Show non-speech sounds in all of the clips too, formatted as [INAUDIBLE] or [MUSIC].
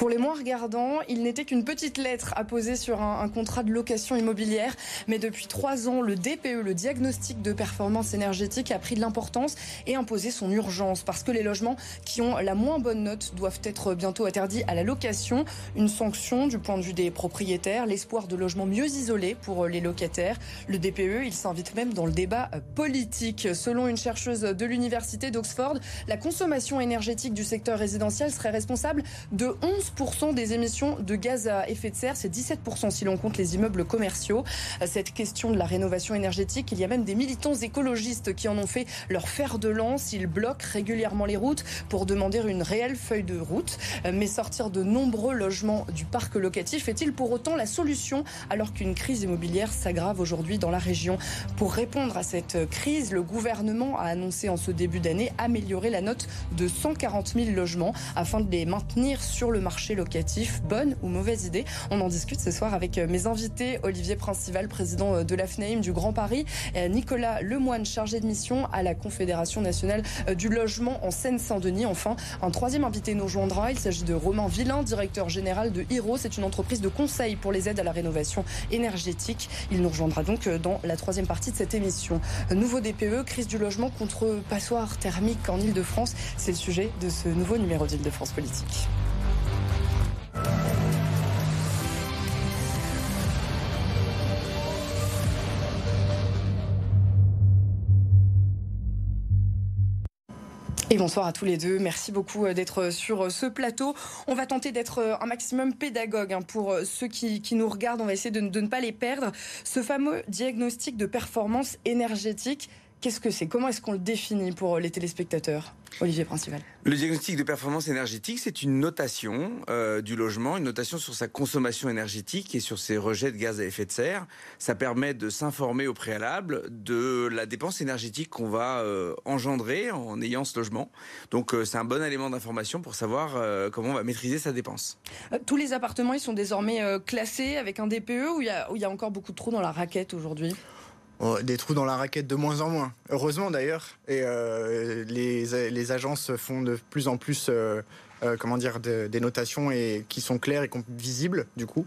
Pour les moins regardants, il n'était qu'une petite lettre à poser sur un, contrat de location immobilière. Mais depuis trois ans, le DPE, le diagnostic de performance énergétique, a pris de l'importance et imposé son urgence. Parce que les logements qui ont la moins bonne note doivent être bientôt interdits à la location. Une sanction du point de vue des propriétaires, l'espoir de logements mieux isolés pour les locataires. Le DPE, il s'invite même dans le débat politique. Selon une chercheuse de l'université d'Oxford, la consommation énergétique du secteur résidentiel serait responsable de 11% des émissions de gaz à effet de serre. C'est 17% si l'on compte les immeubles commerciaux. Cette question de la rénovation énergétique, il y a même des militants écologistes qui en ont fait leur fer de lance. Ils bloquent régulièrement les routes pour demander une réelle feuille de route. Mais sortir de nombreux logements du parc locatif est-il pour autant la solution alors qu'une crise immobilière s'aggrave aujourd'hui dans la région? Pour répondre à cette crise, le gouvernement a annoncé en ce début d'année améliorer la note de 140 000 logements afin de les maintenir sur le marché locatif. Bonne ou mauvaise idée On en discute ce soir avec mes invités. Olivier Principal, président de l'AFNAIM du Grand Paris, Nicolas Lemoine, chargé de mission à la Confédération nationale du logement en Seine-Saint-Denis. Enfin, un troisième invité nous rejoindra. Il s'agit de Romain Villain, directeur général de Hiro. C'est une entreprise de conseil pour les aides à la rénovation énergétique. Il nous rejoindra donc dans la troisième partie de cette émission. Nouveau DPE, crise du logement contre passoire thermique en Ile-de-France. C'est le sujet de ce nouveau numéro d'Île-de-France Politique. Et bonsoir à tous les deux. Merci beaucoup d'être sur ce plateau. On va tenter d'être un maximum pédagogue hein, pour ceux qui, nous regardent. On va essayer de ne pas les perdre. Ce fameux diagnostic de performance énergétique, qu'est-ce que c'est? Comment est-ce qu'on le définit pour les téléspectateurs Olivier Principal? Le diagnostic de performance énergétique, c'est une notation euh, du logement, une notation sur sa consommation énergétique et sur ses rejets de gaz à effet de serre. Ça permet de s'informer au préalable de la dépense énergétique qu'on va euh, engendrer en ayant ce logement. Donc euh, c'est un bon élément d'information pour savoir euh, comment on va maîtriser sa dépense. Tous les appartements, ils sont désormais classés avec un DPE ou il y, y a encore beaucoup de trous dans la raquette aujourd'hui? Des trous dans la raquette de moins en moins. Heureusement d'ailleurs. Et euh, les, les, agences font de plus en plus. Euh, euh, comment dire, de, des notations et qui sont claires et visibles du coup.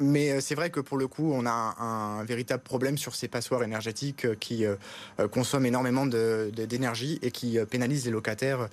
Mais c'est vrai que pour le coup, on a un, un véritable problème sur ces passoires énergétiques qui consomment énormément d'énergie et qui pénalisent les locataires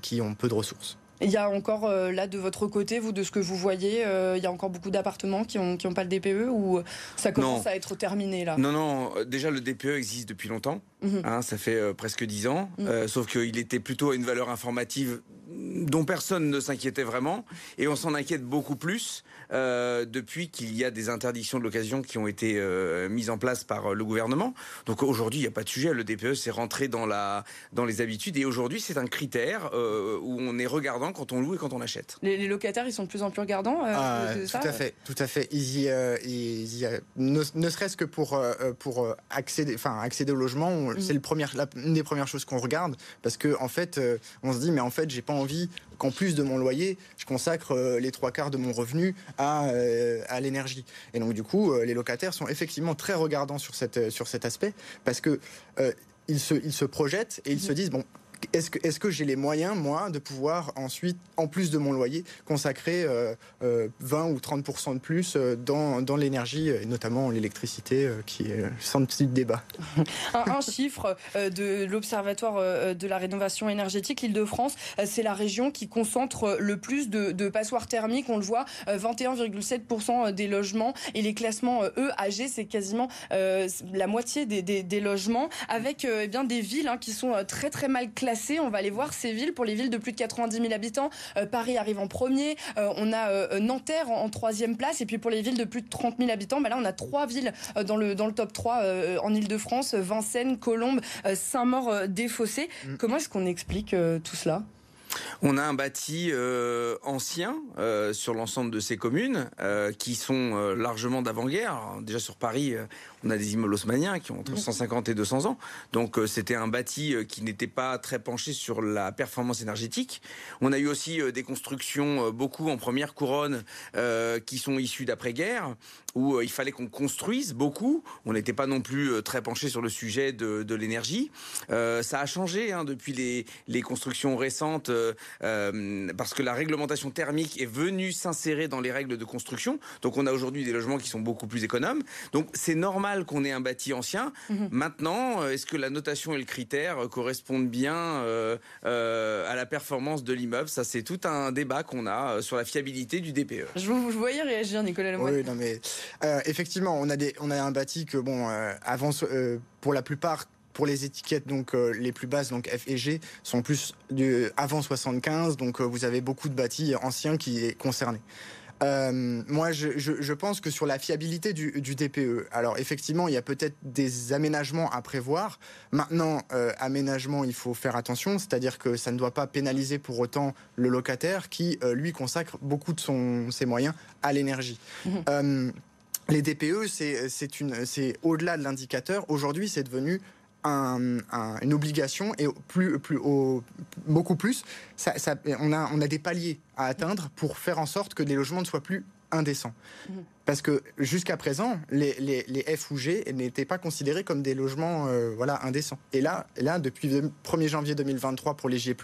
qui ont peu de ressources. Il y a encore euh, là de votre côté, vous de ce que vous voyez, euh, il y a encore beaucoup d'appartements qui n'ont qui ont pas le DPE ou ça commence non. à être terminé là? Non, non, déjà le DPE existe depuis longtemps, mm -hmm. hein, ça fait euh, presque dix ans, mm -hmm. sauf qu'il était plutôt à une valeur informative dont personne ne s'inquiétait vraiment et on s'en inquiète beaucoup plus euh, depuis qu'il y a des interdictions de l'occasion qui ont été euh, mises en place par le gouvernement. Donc aujourd'hui, il n'y a pas de sujet. Le DPE, c'est rentré dans, la, dans les habitudes et aujourd'hui, c'est un critère euh, où on est regardant quand on loue et quand on achète. Les, les locataires, ils sont de plus en plus regardants ah, de, de ça, Tout à fait, tout à fait. Ils y, ils y, ne, ne serait-ce que pour, pour accéder, enfin, accéder au logement, mm. c'est le premier, la, une des premières choses qu'on regarde parce que en fait, on se dit, mais en fait, j'ai pas envie qu'en plus de mon loyer, je consacre euh, les trois quarts de mon revenu à, euh, à l'énergie. Et donc du coup, euh, les locataires sont effectivement très regardants sur, cette, sur cet aspect parce que euh, ils, se, ils se projettent et ils se disent bon est-ce que, est que j'ai les moyens, moi, de pouvoir ensuite, en plus de mon loyer, consacrer euh, euh, 20 ou 30% de plus euh, dans, dans l'énergie, et notamment l'électricité, euh, qui est sans petit débat [LAUGHS] un, chiffre euh, de l'Observatoire euh, de la rénovation énergétique, l'Île-de-France, c'est la région qui concentre le plus de, passoires thermiques. On le voit, 21,7% des logements. Et les classements E, AG, c'est quasiment la moitié des logements, avec eh bien, des villes hein, qui sont très très mal classées On va aller voir ces villes. Pour les villes de plus de 90 000 habitants, euh, Paris arrive en premier. Euh, on a euh, Nanterre en, en, troisième place. Et puis pour les villes de plus de 30 000 habitants, bah là, on a trois villes dans, le, dans le top 3 en Ile-de-France Vincennes, Colombes, Saint-Maur-des-Fossés. Mmh. Comment est-ce qu'on explique tout cela? On a un bâti euh, ancien euh, sur l'ensemble de ces communes euh, qui sont largement d'avant-guerre. Déjà sur Paris, on a des immeubles haussmanniens qui ont entre 150 et 200 ans. Donc c'était un bâti qui n'était pas très penché sur la performance énergétique. On a eu aussi des constructions beaucoup en première couronne qui sont issues d'après-guerre où il fallait qu'on construise beaucoup. On n'était pas non plus très penché sur le sujet de, de l'énergie. ça a changé hein, depuis les, les constructions récentes parce que la réglementation thermique est venue s'insérer dans les règles de construction. Donc on a aujourd'hui des logements qui sont beaucoup plus économes. Donc c'est normal qu'on ait un bâti ancien. Mhm. Maintenant, est-ce que la notation et le critère correspondent bien à la performance de l'immeuble? Ça, c'est tout un débat qu'on a sur la fiabilité du DPE. Je vous, voyais réagir, Nicolas Lemoyne. Oui, non, mais effectivement, on a, des, on a un bâti que, bon, avant, pour la plupart, pour les étiquettes donc euh, les plus basses, donc F et G, sont plus du, avant 75, donc euh, vous avez beaucoup de bâtis anciens qui est concerné. Euh, moi, je, je, pense que sur la fiabilité du, du DPE, alors effectivement, il y a peut-être des aménagements à prévoir. Maintenant, aménagement, il faut faire attention, c'est-à-dire que ça ne doit pas pénaliser pour autant le locataire qui, lui, consacre beaucoup de son, ses moyens à l'énergie. Mmh. les DPE, c'est au-delà de l'indicateur. Aujourd'hui, c'est devenu une obligation et plus, plus, beaucoup plus, on, a, on a des paliers à atteindre pour faire en sorte que les logements ne soient plus indécents. Mmh. Parce que jusqu'à présent, les, les, F ou G n'étaient pas considérés comme des logements euh, voilà, indécents. Et là, là, depuis le 1er janvier 2023 pour les G,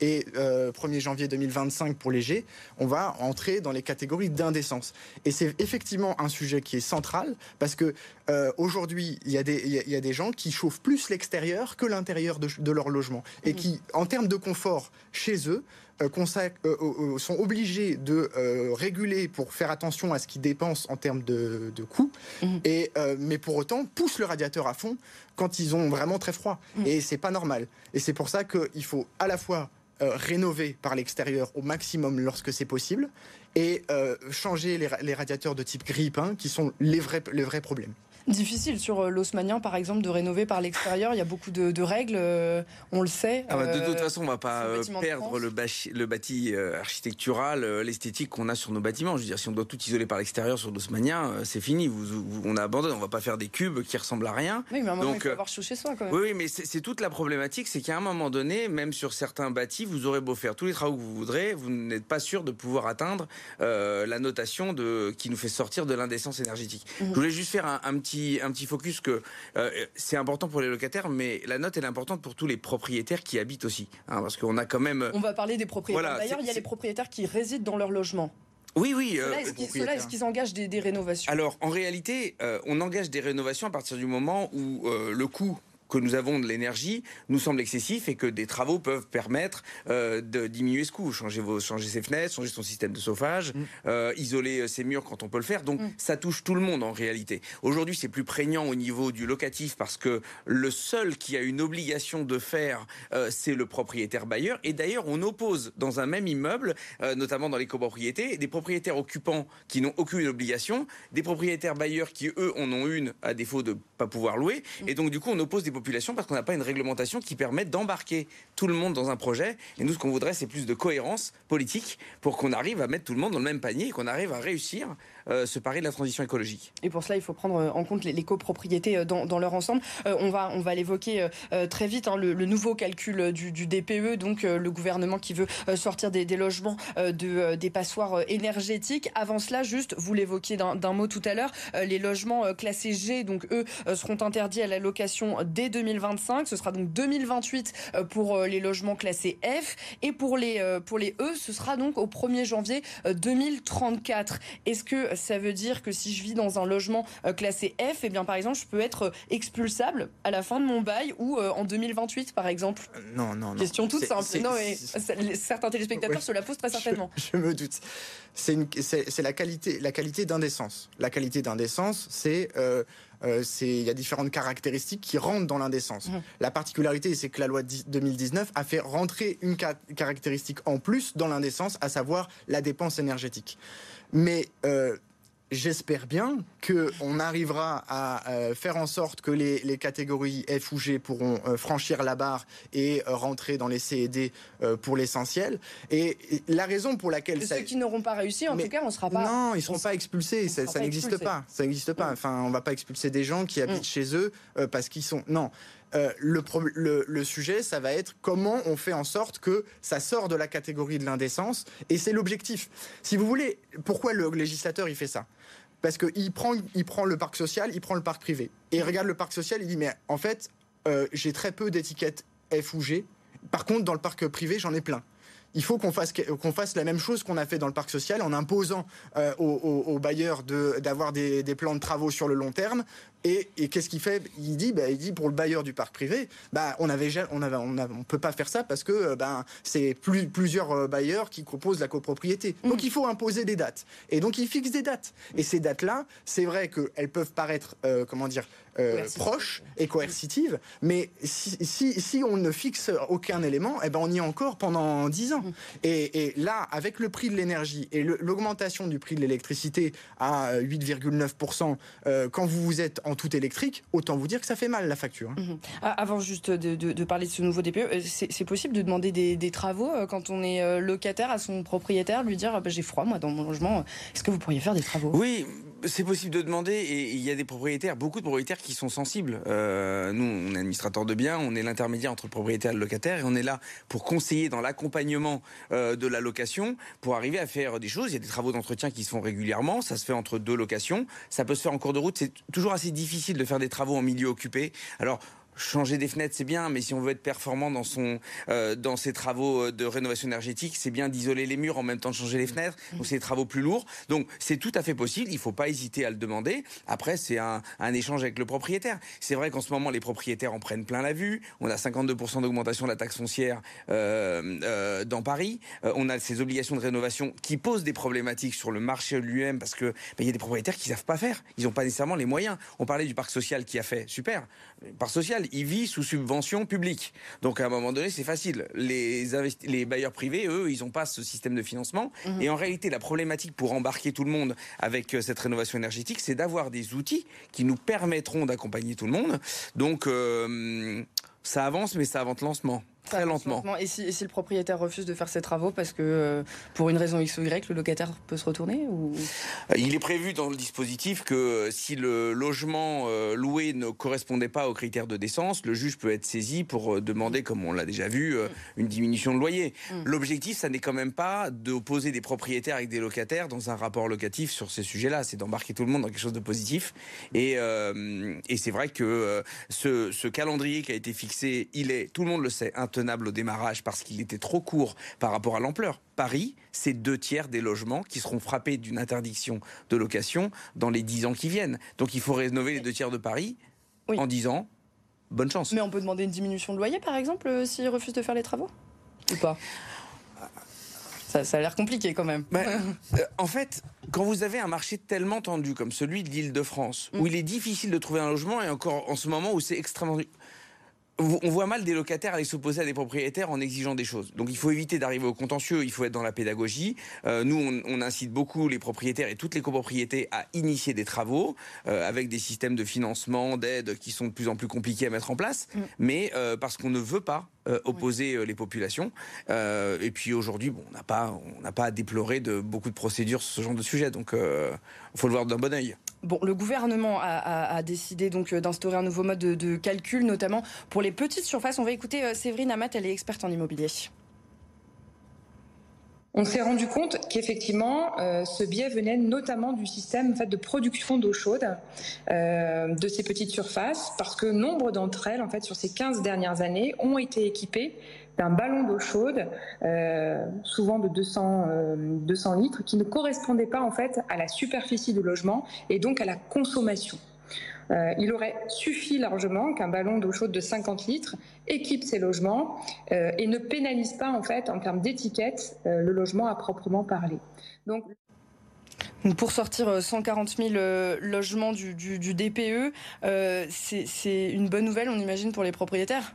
et 1er euh, janvier 2025 pour les G, on va entrer dans les catégories d'indécence. Et c'est effectivement un sujet qui est central parce que euh, aujourd'hui, il y, y, a des gens qui chauffent plus l'extérieur que l'intérieur de, de, leur logement. Et mmh. qui, en termes de confort chez eux, sont obligés de réguler pour faire attention à ce qu'ils dépensent en termes de, coûts, mhm. et, mais pour autant poussent le radiateur à fond quand ils ont vraiment très froid. Mhm. Et c'est pas normal. Et c'est pour ça qu'il faut à la fois rénover par l'extérieur au maximum lorsque c'est possible et changer les, radiateurs de type grille-pain qui sont les vrais, les vrais problèmes difficile sur euh, l'Haussmannien, par exemple, de rénover par l'extérieur. Il y a beaucoup de, règles, euh, on le sait. Ah bah, de toute euh, façon, on ne va pas perdre le, le, bâti architectural, l'esthétique qu'on a sur nos bâtiments. Je veux dire, si on doit tout isoler par l'extérieur sur l'Haussmannien, c'est fini. Vous, on abandonne. On ne va pas faire des cubes qui ressemblent à rien. Oui, mais à un moment, il faut avoir chaud chez soi. Quand même. Oui, mais c'est toute la problématique, c'est qu'à un moment donné, même sur certains bâtis, vous aurez beau faire tous les travaux que vous voudrez, vous n'êtes pas sûr de pouvoir atteindre la notation de, qui nous fait sortir de l'indécence énergétique. Mhm. Je voulais juste faire un, petit, un petit focus que euh, c'est important pour les locataires, mais la note elle est importante pour tous les propriétaires qui habitent aussi, hein, parce qu'on a quand même. On va parler des propriétaires. D'ailleurs, il y a les propriétaires qui résident dans leur logement. Oui, oui. Euh, est-ce qu'ils engagent des, rénovations? Alors, en réalité, euh, on engage des rénovations à partir du moment où le coût que nous avons de l'énergie nous semble excessif et que des travaux peuvent permettre euh, de diminuer ce coût. Changer, vos, changer ses fenêtres, changer son système de chauffage, mm. euh, isoler euh, ses murs quand on peut le faire. Donc mm. ça touche tout le monde en réalité. Aujourd'hui, c'est plus prégnant au niveau du locatif parce que le seul qui a une obligation de faire, c'est le propriétaire bailleur. Et d'ailleurs, on oppose dans un même immeuble, notamment dans les copropriétés, des propriétaires occupants qui n'ont aucune obligation, des propriétaires bailleurs qui, eux, en ont une à défaut de ne pas pouvoir louer. Mm. Et donc, du coup, on oppose des parce qu'on n'a pas une réglementation qui permet d'embarquer tout le monde dans un projet. Et nous, ce qu'on voudrait, c'est plus de cohérence politique pour qu'on arrive à mettre tout le monde dans le même panier et qu'on arrive à réussir euh, ce pari de la transition écologique. Et pour cela, il faut prendre euh, en compte les, copropriétés euh, dans, leur ensemble. on va, on va l'évoquer très vite, hein, le, nouveau calcul du, DPE, donc le gouvernement qui veut sortir des, logements de, des passoires énergétiques. Avant cela, juste, vous l'évoquiez d'un mot tout à l'heure, les logements classés G, donc eux, seront interdits à la location dès 2025. Ce sera donc 2028 pour les logements classés F. Et pour les, pour les E, ce sera donc au 1er janvier 2034. Est-ce que ça veut dire que si je vis dans un logement euh, classé F, eh bien par exemple, je peux être euh, expulsable à la fin de mon bail ou euh, en 2028 par exemple Non, non, non. Question toute simple. Non, mais certains téléspectateurs se la posent très certainement. Je, me doute. C'est la qualité, la qualité d'indécence. La qualité d'indécence, c'est il y a différentes caractéristiques qui rentrent dans l'indécence. Mmh. La particularité, c'est que la loi 2019 a fait rentrer une caractéristique en plus dans l'indécence, à savoir la dépense énergétique. Mais J'espère bien qu'on arrivera à euh, faire en sorte que les, catégories F ou G pourront euh, franchir la barre et euh, rentrer dans les C et D pour l'essentiel. Et, la raison pour laquelle... Ceux qui n'auront pas réussi, en tout cas, on ne sera pas... Non, ils ne seront pas expulsés, ça, n'existe pas. Ça n'existe pas. Enfin, on ne va pas expulser des gens qui habitent mm. chez eux parce qu'ils sont... Non, euh, le, sujet, ça va être comment on fait en sorte que ça sort de la catégorie de l'indécence. Et c'est l'objectif. Si vous voulez, pourquoi le législateur il fait ça? Parce qu'il prend, il prend le parc social, il prend le parc privé. Et il regarde le parc social, il dit mais en fait, euh, j'ai très peu d'étiquettes F ou G. Par contre, dans le parc privé, j'en ai plein. il faut qu'on fasse, qu'on fasse la même chose qu'on a fait dans le parc social en imposant euh, aux, bailleurs d'avoir des, des, plans de travaux sur le long terme. Et, qu'est-ce qu'il fait? Il dit, bah, il dit pour le bailleur du parc privé, bah, on avait, on avait, on, peut pas faire ça parce que euh, ben c'est plus, plusieurs euh, bailleurs qui proposent la copropriété. Mmh. Donc il faut imposer des dates. Et donc il fixe des dates. Et ces dates-là, c'est vrai qu'elles peuvent paraître, comment dire, euh, proche et coercitive. Mais si, si, on ne fixe aucun élément, eh ben on y est encore pendant 10 ans. Mm. Et, là, avec le prix de l'énergie et l'augmentation du prix de l'électricité à 8,9%, euh, quand vous vous êtes en tout électrique, autant vous dire que ça fait mal la facture. Hein. Mm-hmm. Ah, avant juste de, parler de ce nouveau DPE, euh, c'est possible de demander des, travaux quand on est locataire à son propriétaire, lui dire bah, j'ai froid moi dans mon logement, est-ce que vous pourriez faire des travaux? Oui, c'est possible de demander et il y a des propriétaires, beaucoup de propriétaires qui sont sensibles. Euh, nous, on est administrateur de biens, on est l'intermédiaire entre le propriétaire et le locataire et on est là pour conseiller dans l'accompagnement euh, de la location pour arriver à faire des choses. Il y a des travaux d'entretien qui se font régulièrement, ça se fait entre deux locations, ça peut se faire en cours de route. C'est toujours assez difficile de faire des travaux en milieu occupé. Alors, changer des fenêtres, c'est bien, mais si on veut être performant dans son euh, dans ses travaux euh, de rénovation énergétique, c'est bien d'isoler les murs en même temps de changer les fenêtres. Donc c'est des travaux plus lourds. Donc c'est tout à fait possible. Il faut pas hésiter à le demander. Après, c'est un, un, échange avec le propriétaire. C'est vrai qu'en ce moment, les propriétaires en prennent plein la vue. On a 52% d'augmentation de la taxe foncière euh, euh, dans Paris. On a ces obligations de rénovation qui posent des problématiques sur le marché lui-même parce que ben, il y a des propriétaires qui savent pas faire. Ils n'ont pas nécessairement les moyens. On parlait du parc social qui a fait super. Le parc social, il vit sous subvention publique. Donc à un moment donné, c'est facile. Les, les bailleurs privés, eux, ils n'ont pas ce système de financement. Mhm. Et en réalité, la problématique pour embarquer tout le monde avec euh, cette rénovation énergétique, c'est d'avoir des outils qui nous permettront d'accompagner tout le monde. Donc euh, ça avance, mais ça avance lancement très lentement. Et si, le propriétaire refuse de faire ses travaux parce que euh, pour une raison X ou Y, le locataire peut se retourner ou... Euh, il est prévu dans le dispositif que euh, si le logement loué ne correspondait pas aux critères de décence, le juge peut être saisi pour demander, comme on l'a déjà vu, mm. une diminution de loyer. Mm. L'objectif, ça n'est quand même pas d'opposer des propriétaires avec des locataires dans un rapport locatif sur ces sujets-là. C'est d'embarquer tout le monde dans quelque chose de positif. Et, et c'est vrai que ce, ce calendrier qui a été fixé, il est, tout le monde le sait, au démarrage parce qu'il était trop court par rapport à l'ampleur. Paris, c'est deux tiers des logements qui seront frappés d'une interdiction de location dans les dix ans qui viennent. Donc il faut rénover les deux tiers de Paris en dix ans. Bonne chance. Mais on peut demander une diminution de loyer, par exemple, euh, s'ils refusent de faire les travaux Ou pas? Ça, a l'air compliqué quand même. Euh, en fait, quand vous avez un marché tellement tendu comme celui de l'île de France, où mm. il est difficile de trouver un logement, et encore en ce moment où c'est extrêmement on voit mal des locataires aller s'opposer à des propriétaires en exigeant des choses. Donc il faut éviter d'arriver au contentieux, il faut être dans la pédagogie. Euh, nous, on, incite beaucoup les propriétaires et toutes les copropriétés à initier des travaux euh, avec des systèmes de financement, d'aide qui sont de plus en plus compliqués à mettre en place, mm. mais euh, parce qu'on ne veut pas opposer les populations. et puis aujourd'hui, bon, on n'a pas, on n'a pas à déplorer de beaucoup de procédures sur ce genre de sujet. Donc il faut le voir d'un bon oeil. Le gouvernement a, décidé donc euh, d'instaurer un nouveau mode de, calcul, notamment pour les petites surfaces. On va écouter euh, Séverine Amat, elle est experte en immobilier. On s'est rendu compte qu'effectivement, euh, ce biais venait notamment du système de production d'eau chaude de ces petites surfaces, parce que nombre d'entre elles, en fait, sur ces 15 dernières années, ont été équipées d'un ballon d'eau chaude, euh, souvent de 200, 200 euh, litres, qui ne correspondait pas en fait à la superficie du logement et donc à la consommation. Euh, il aurait suffi largement qu'un ballon d'eau chaude de 50 litres équipe ces logements et ne pénalise pas en fait en termes d'étiquette le logement à proprement parler. Donc pour sortir 140 000 logements du, du DPE, c'est une bonne nouvelle, on imagine, pour les propriétaires?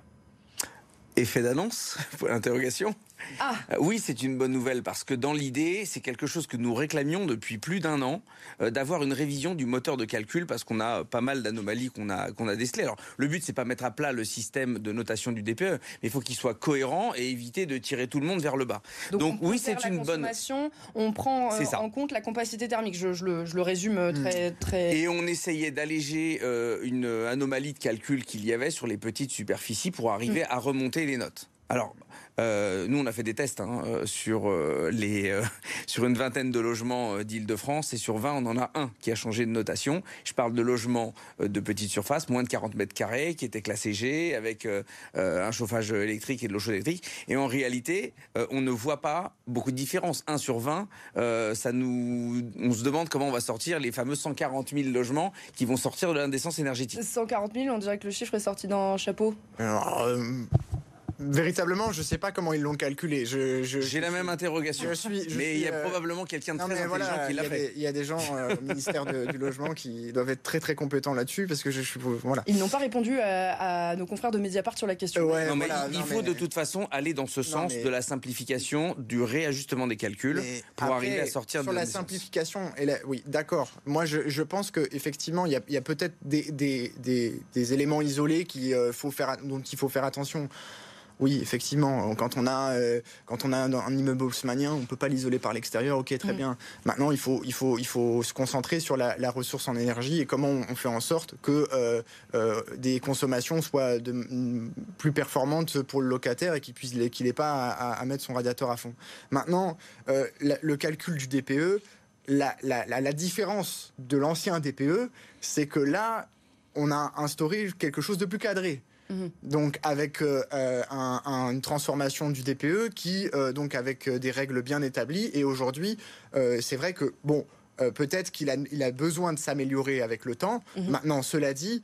Effet d'annonce? Pour l'interrogation? Ah. Euh, oui, c'est une bonne nouvelle parce que dans l'idée, c'est quelque chose que nous réclamions depuis plus d'un an, euh, d'avoir une révision du moteur de calcul parce qu'on a pas mal d'anomalies qu'on a qu'on a décelées. Alors, le but c'est pas mettre à plat le système de notation du DPE, mais il faut qu'il soit cohérent et éviter de tirer tout le monde vers le bas. Donc, oui, c'est une bonne. On prend euh, en compte la capacité thermique. Je, le, résume hmm. très très. Et on essayait d'alléger une anomalie de calcul qu'il y avait sur les petites superficies pour arriver hmm. à remonter les notes. Alors, Euh, nous, on a fait des tests hein, euh, sur, euh, les, [LAUGHS] sur une vingtaine de logements d'Île-de-France et sur 20, on en a un qui a changé de notation. Je parle de logements de petite surface, moins de 40 mètres carrés, qui étaient classés G, avec un chauffage électrique et de l'eau chaude électrique. Et en réalité, on ne voit pas beaucoup de différence. 1 sur 20, ça nous, on se demande comment on va sortir les fameux 140 000 logements qui vont sortir de l'indécence énergétique. 140 000, on dirait que le chiffre est sorti d'un chapeau. Alors, Véritablement, je ne sais pas comment ils l'ont calculé. J'ai la même interrogation. Je suis, mais il y a euh, probablement quelqu'un de très intelligent qui l'a fait. Il y a des gens euh, au ministère du Logement qui doivent être très très compétents là-dessus parce que je suis voilà. Ils n'ont pas répondu à, nos confrères de Mediapart sur la question. il faut de toute façon aller dans ce sens de la simplification, du réajustement des calculs pour arriver à sortir sur de la simplification. Et oui, d'accord. Moi, je, pense que effectivement, il y a, peut-être des, des, éléments isolés qui euh, faut faire, dont il faut faire attention. Oui, effectivement. Quand on a, euh, quand on a un, immeuble haussmanien, on ne peut pas l'isoler par l'extérieur. Ok, très mm. bien. Maintenant, il faut, il, faut, il faut se concentrer sur la, ressource en énergie et comment on, fait en sorte que euh, euh, des consommations soient de, plus performantes pour le locataire et qu'il n'ait pas à, mettre son radiateur à fond. Maintenant, le calcul du DPE, la, la différence de l'ancien DPE, c'est que là, on a instauré quelque chose de plus cadré. Mhm. Donc avec euh, euh, une transformation du DPE qui, euh, donc avec des règles bien établies. Et aujourd'hui, c'est vrai que, bon, peut-être qu'il a, il a besoin de s'améliorer avec le temps. Mhm. Maintenant, cela dit,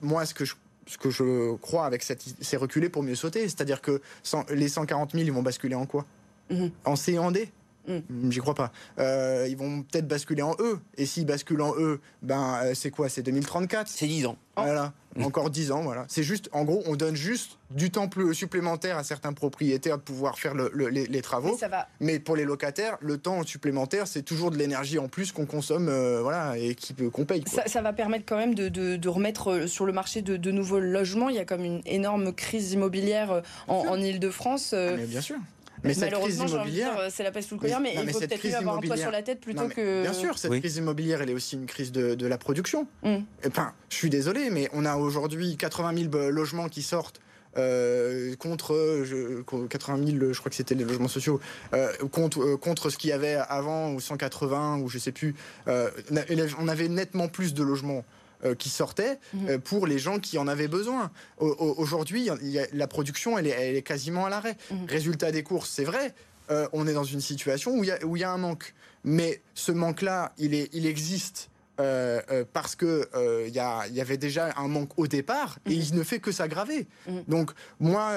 moi, ce que je ce que je crois avec cette, c'est reculer pour mieux sauter. C'est-à-dire que les 140 000, ils vont basculer en quoi? Mhm. En C et en D? Mm. J'y crois pas. Euh, ils vont peut-être basculer en E. Et s'ils basculent en E, ben euh, c'est quoi? C'est 2034 C'est 10 ans. Voilà. [LAUGHS] Encore 10 ans, voilà. C'est juste, en gros, on donne juste du temps plus supplémentaire à certains propriétaires de pouvoir faire les, travaux. Mais, pour les locataires, le temps supplémentaire, c'est toujours de l'énergie en plus qu'on consomme, euh, voilà, et qu'on paye. Ça, va permettre quand même de, remettre sur le marché de, nouveaux logements. Il y a comme une énorme crise immobilière en, en Ile-de-France. Ah, mais bien sûr. Mais cette crise immobilière, c'est la peste sous le collier, mais, il faut peut-être mieux avoir un toit sur la tête plutôt que. Bien sûr, cette crise immobilière, elle est aussi une crise de, la production. Mm. Enfin, je suis désolé, mais on a aujourd'hui 80 000 logements qui sortent. Euh, contre je, 80 000, je crois que c'était les logements sociaux, euh, contre, euh, contre ce qu'il y avait avant, ou 180, ou je sais plus. on avait nettement plus de logements euh, qui sortaient mhm. euh, pour les gens qui en avaient besoin. Aujourd'hui, la production, elle est, quasiment à l'arrêt. Mhm. Résultat des courses, c'est vrai, euh, on est dans une situation où il y, a un manque. Mais ce manque-là, il, il existe euh, euh, parce que il euh, y, avait déjà un manque au départ et mhm. il ne fait que s'aggraver. Mhm. Donc moi,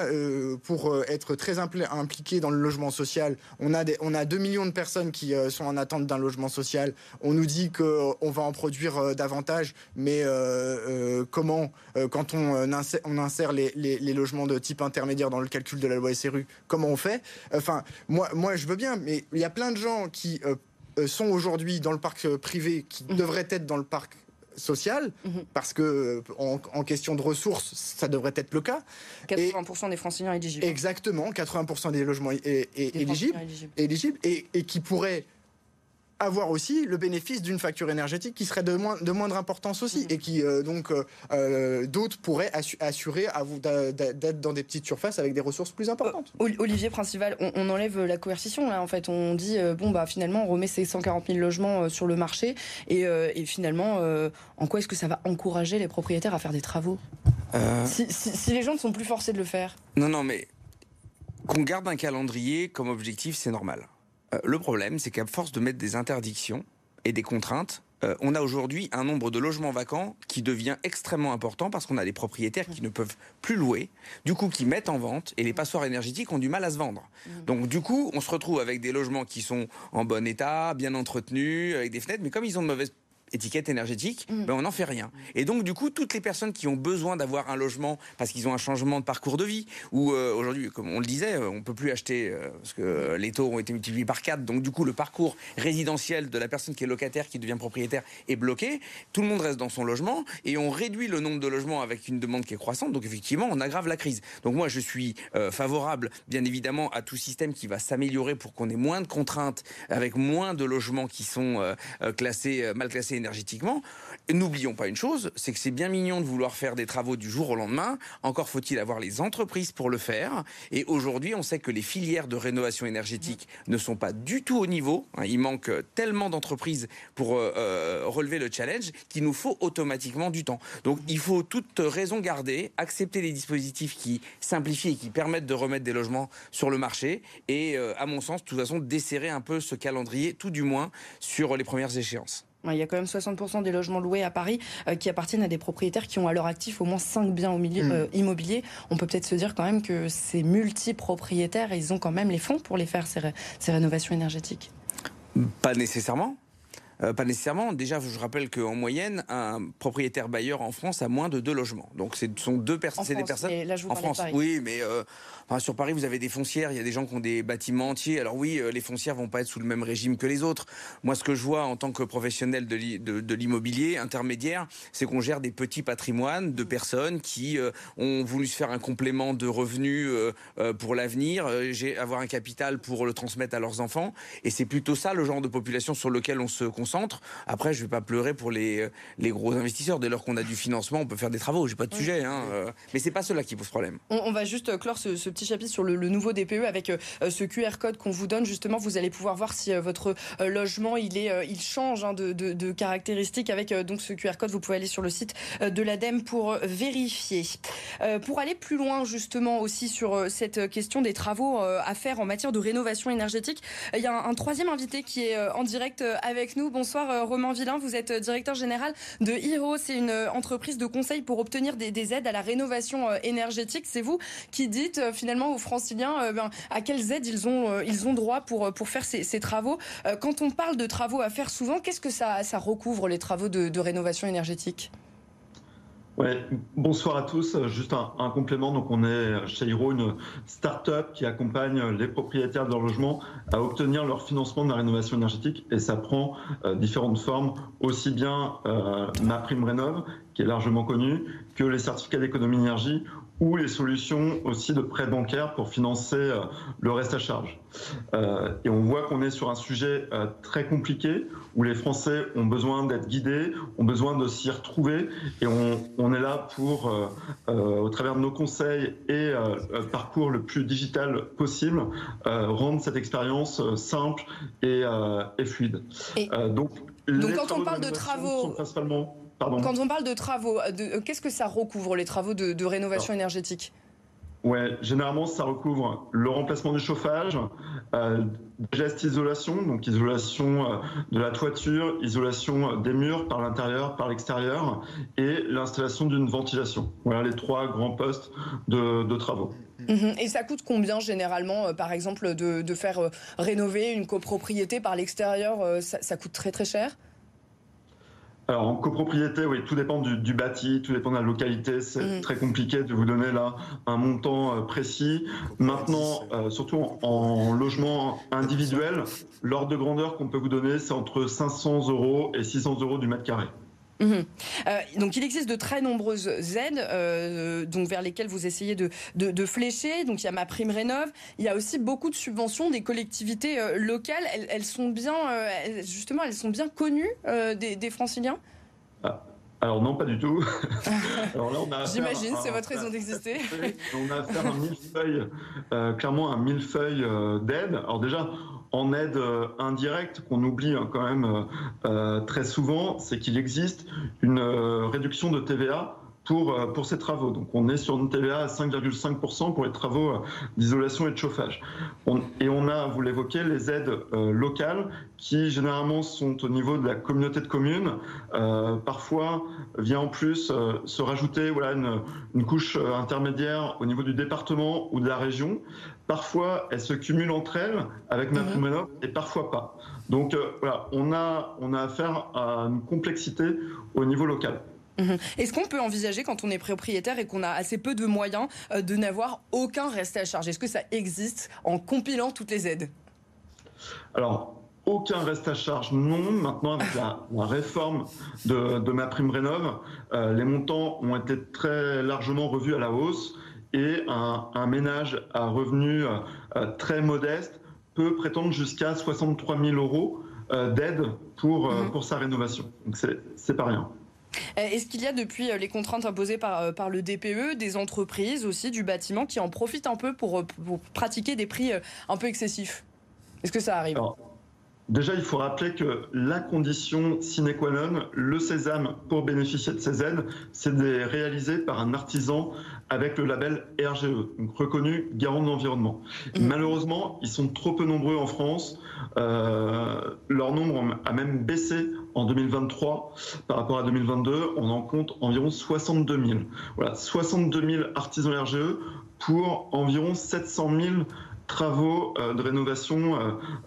pour être très impliqué dans le logement social, on a, des, on a 2 millions de personnes qui sont en attente d'un logement social. On nous dit qu'on va en produire davantage, mais comment, quand on insère, on insère les, les, logements de type intermédiaire dans le calcul de la loi SRU, comment on fait? Enfin, moi, moi, je veux bien, mais il y a plein de gens qui sont aujourd'hui dans le parc euh, privé qui mhm. devraient être dans le parc social, mhm. parce que euh, en, question de ressources, ça devrait être le cas. 80% des franciliens éligibles. Exactement, 80% des logements éligibles, éligibles, et, et, qui pourraient avoir aussi le bénéfice d'une facture énergétique qui serait de, de moindre importance aussi mm. et qui euh, donc euh, euh, d'autres pourraient assurer à vous d'être dans des petites surfaces avec des ressources plus importantes. Olivier Principal, on, enlève la coercition là en fait, on dit bon bah finalement on remet ces 140 000 logements sur le marché et, et finalement en quoi est-ce que ça va encourager les propriétaires à faire des travaux si, si les gens ne sont plus forcés de le faire? Non non mais qu'on garde un calendrier comme objectif c'est normal. Euh, le problème, c'est qu'à force de mettre des interdictions et des contraintes, euh, on a aujourd'hui un nombre de logements vacants qui devient extrêmement important parce qu'on a des propriétaires qui ne peuvent plus louer, du coup qui mettent en vente et les passoires énergétiques ont du mal à se vendre. Mmh. Donc du coup, on se retrouve avec des logements qui sont en bon état, bien entretenus, avec des fenêtres, mais comme ils ont de mauvaises étiquette énergétique, mm. ben on n'en fait rien. Et donc du coup, toutes les personnes qui ont besoin d'avoir un logement parce qu'ils ont un changement de parcours de vie, ou euh, aujourd'hui, comme on le disait, euh, on peut plus acheter euh, parce que les taux ont été multipliés par 4, donc du coup le parcours résidentiel de la personne qui est locataire, qui devient propriétaire, est bloqué. Tout le monde reste dans son logement et on réduit le nombre de logements avec une demande qui est croissante. Donc effectivement, on aggrave la crise. Donc moi, je suis favorable, bien évidemment, à tout système qui va s'améliorer pour qu'on ait moins de contraintes, avec moins de logements qui sont classés mal classés N'oublions pas une chose, c'est que c'est bien mignon de vouloir faire des travaux du jour au lendemain. Encore faut-il avoir les entreprises pour le faire. Et aujourd'hui, on sait que les filières de rénovation énergétique ne sont pas du tout au niveau. Hein. Il manque tellement d'entreprises pour euh, euh, relever le challenge qu'il nous faut automatiquement du temps. Donc il faut toute raison garder, accepter les dispositifs qui simplifient et qui permettent de remettre des logements sur le marché et, euh, à mon sens, de toute façon, desserrer un peu ce calendrier, tout du moins sur les premières échéances. Il y a quand même 60% des logements loués à Paris euh, qui appartiennent à des propriétaires qui ont à leur actif au moins 5 biens au milieu, mm. euh, immobiliers. On peut peut-être se dire quand même que ces multipropriétaires, ils ont quand même les fonds pour les faire, ces, ces rénovations énergétiques. Pas nécessairement. Euh, pas nécessairement. Déjà, je rappelle qu'en moyenne, un propriétaire bailleur en France a moins de deux logements. Donc, ce sont deux personnes. C'est des personnes. en France, oui, mais euh, sur Paris, vous avez des foncières. Il y a des gens qui ont des bâtiments entiers. Alors oui, euh, les foncières vont pas être sous le même régime que les autres. Moi, ce que je vois en tant que professionnel de l'immobilier intermédiaire, c'est qu'on gère des petits patrimoines de personnes qui ont voulu se faire un complément de revenus pour l'avenir, avoir un capital pour le transmettre à leurs enfants. Et c'est plutôt ça le genre de population sur lequel on se concentre centre. Après, je vais pas pleurer pour les, les gros investisseurs. Dès lors qu'on a du financement, on peut faire des travaux. J'ai pas de sujet. Hein, euh. mais c'est pas cela qui pose problème. On, va juste euh, clore ce, petit chapitre sur le, nouveau DPE avec euh, ce QR code qu'on vous donne. Justement, vous allez pouvoir voir si votre logement il est, il change hein, de, de, caractéristiques avec donc ce QR code. Vous pouvez aller sur le site de l'ADEME pour vérifier. pour aller plus loin justement aussi sur cette question des travaux à faire en matière de rénovation énergétique, il y a un, un troisième invité qui est en direct avec nous bonsoir euh, Romain Villain, vous êtes euh, directeur général de Hero, c'est une euh, entreprise de conseil pour obtenir des, aides à la rénovation énergétique. C'est vous qui dites finalement aux franciliens ben, à quelles aides ils ont, ils ont droit pour, pour faire ces, travaux. Quand on parle de travaux à faire souvent, qu'est-ce que ça, ça recouvre les travaux de rénovation énergétique? Ouais, bonsoir à tous. Juste un, complément. Donc, on est chez Hiro, une start-up qui accompagne les propriétaires de leur logement à obtenir leur financement de la rénovation énergétique. Et ça prend euh, différentes formes, aussi bien euh, ma prime rénov, qui est largement connue, que les certificats d'économie d'énergie ou les solutions aussi de prêts bancaires pour financer euh, le reste à charge. Euh, et on voit qu'on est sur un sujet euh, très compliqué où les Français ont besoin d'être guidés, ont besoin de s'y retrouver et on, on, est là pour, au travers de nos conseils et parcours le plus digital possible, rendre cette expérience simple et, et fluide. donc, donc quand on parle de travaux... Principalement quand on parle de travaux, euh, qu'est-ce que ça recouvre, les travaux de, rénovation énergétique? Ouais, généralement ça recouvre le remplacement du chauffage, euh, gestes isolation, donc isolation euh, de la toiture, isolation des murs par l'intérieur, par l'extérieur, et l'installation d'une ventilation. Voilà les trois grands postes de, travaux. Mhm. Et ça coûte combien généralement, par exemple, de, faire rénover une copropriété par l'extérieur? Ça coûte très très cher? Alors en copropriété, oui, tout dépend du, bâti, tout dépend de la localité. C'est mm. très compliqué de vous donner là un montant euh, précis. Maintenant, euh, surtout en, logement individuel, l'ordre de grandeur qu'on peut vous donner, c'est entre 500 euros et 600 euros du mètre carré. Mm-hmm. Euh, donc il existe de très nombreuses aides donc vers lesquelles vous essayez de, de, flécher. Donc il y a ma prime rénov. Il y a aussi beaucoup de subventions des collectivités locales. Elles, sont bien justement elles sont bien connues des, des franciliens? Ah, alors non, pas du tout. J'imagine, c'est votre raison d'exister. On a affaire à un millefeuille, euh, clairement un millefeuille euh, d'aide. Alors déjà, en aide euh, indirecte, qu'on oublie hein, quand même très souvent, c'est qu'il existe une réduction de TVA pour, euh, pour ces travaux. Donc on est sur une TVA à 5,5% pour les travaux euh, d'isolation et de chauffage. et on a, vous l'évoquez, les aides euh, locales qui généralement sont au niveau de la communauté de communes. parfois vient en plus se rajouter voilà, une, couche intermédiaire au niveau du département ou de la région. Parfois, elles se cumulent entre elles avec ma mmh. et parfois pas. Donc voilà, on a, on a affaire à une complexité au niveau local. Mhm. Est-ce qu'on peut envisager, quand on est propriétaire et qu'on a assez peu de moyens, euh, de n'avoir aucun reste à charge Est-ce que ça existe en compilant toutes les aides? Alors, aucun reste à charge, non. Maintenant, avec la, réforme de, ma prime rénov, euh, les montants ont été très largement revus à la hausse et un, ménage à revenus euh, très modeste peut prétendre jusqu'à 63 000 euros d'aide pour, mhm. pour sa rénovation. Donc c'est pas rien. Est-ce qu'il y a depuis les contraintes imposées par, par le DPE des entreprises aussi du bâtiment qui en profitent un peu pour, pour pratiquer des prix un peu excessifs? Est-ce que ça arrive? Déjà, il faut rappeler que la condition sine qua non, le sésame pour bénéficier de ces aides, c'est de réaliser par un artisan avec le label RGE, donc reconnu garant de l'environnement. Mmh. Malheureusement, ils sont trop peu nombreux en France. Euh, leur nombre a même baissé en 2023 par rapport à 2022. On en compte environ 62 000. Voilà, 62 000 artisans RGE pour environ 700 000 travaux euh, de rénovation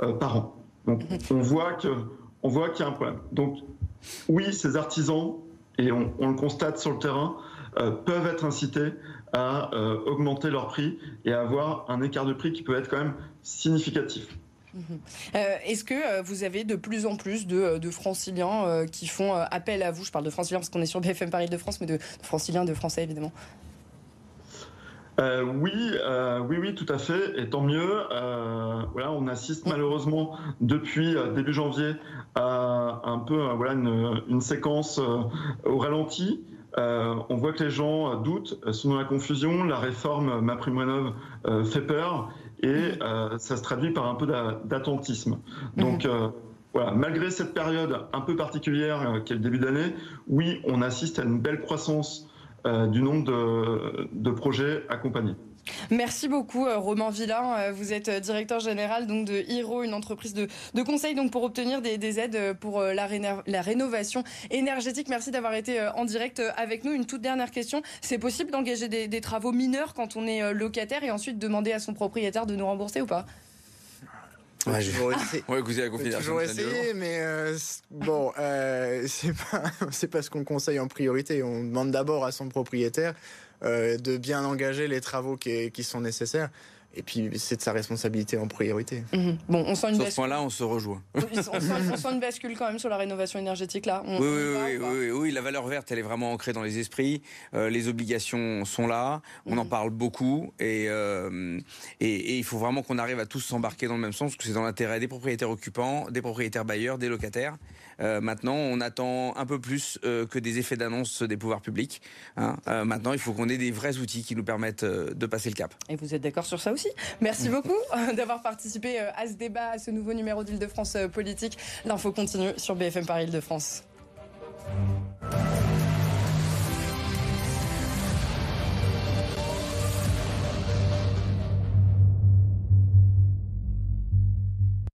euh, par an. Donc on voit que qu'il y a un problème. Donc oui, ces artisans et on, le constate sur le terrain euh, peuvent être incités à euh, augmenter leur prix et à avoir un écart de prix qui peut être quand même significatif. Mhm. Euh, est-ce que vous avez de plus en plus de, franciliens qui font appel à vous? Je parle de franciliens parce qu'on est sur BFM Paris de France, mais de franciliens, de français évidemment. Euh, oui, euh, oui, oui, tout à fait, et tant mieux. Euh, voilà, on assiste malheureusement depuis début janvier à un peu voilà une, séquence au ralenti. on voit que les gens doutent, sont dans la confusion. La réforme MaPrimeRénov fait peur et ça se traduit par un peu d'attentisme. Donc voilà, malgré cette période un peu particulière qui est le début d'année, oui, on assiste à une belle croissance du nombre de, projets accompagnés. Merci beaucoup euh, Romain Villain. Euh, vous êtes directeur général donc de Hiro, une entreprise de, conseil donc pour obtenir des, aides pour la, rénovation énergétique. Merci d'avoir été en direct avec nous. Une toute dernière question. C'est possible d'engager des, travaux mineurs quand on est locataire et ensuite demander à son propriétaire de nous rembourser ou pas? Ouais, toujours essayé. ouais, vous avez toujours essayé, mais euh, bon, euh, [LAUGHS] c'est pas, c'est pas ce qu'on conseille en priorité. On demande d'abord à son propriétaire euh, de bien engager les travaux qui, qui sont nécessaires. Et puis, c'est de sa responsabilité en priorité. Mhm. Bon, on sent une Sur ce point-là, on se rejoint. on, sent, une bascule quand même sur la rénovation énergétique, là. oui, oui, oui, oui, la valeur verte, elle est vraiment ancrée dans les esprits. Euh, les obligations sont là. On en mhm. parle beaucoup. Euh, et, et, il faut vraiment qu'on arrive à tous s'embarquer dans le même sens, parce que c'est dans l'intérêt des propriétaires occupants, des propriétaires bailleurs, des locataires. Euh, maintenant, on attend un peu plus euh, que des effets d'annonce des pouvoirs publics. Hein. Euh, maintenant, il faut qu'on ait des vrais outils qui nous permettent de passer le cap. Et vous êtes d'accord sur ça aussi? Merci [LAUGHS] beaucoup d'avoir participé à ce débat, à ce nouveau numéro d'Île-de-France politique. L'info continue sur BFM Paris Île-de-France.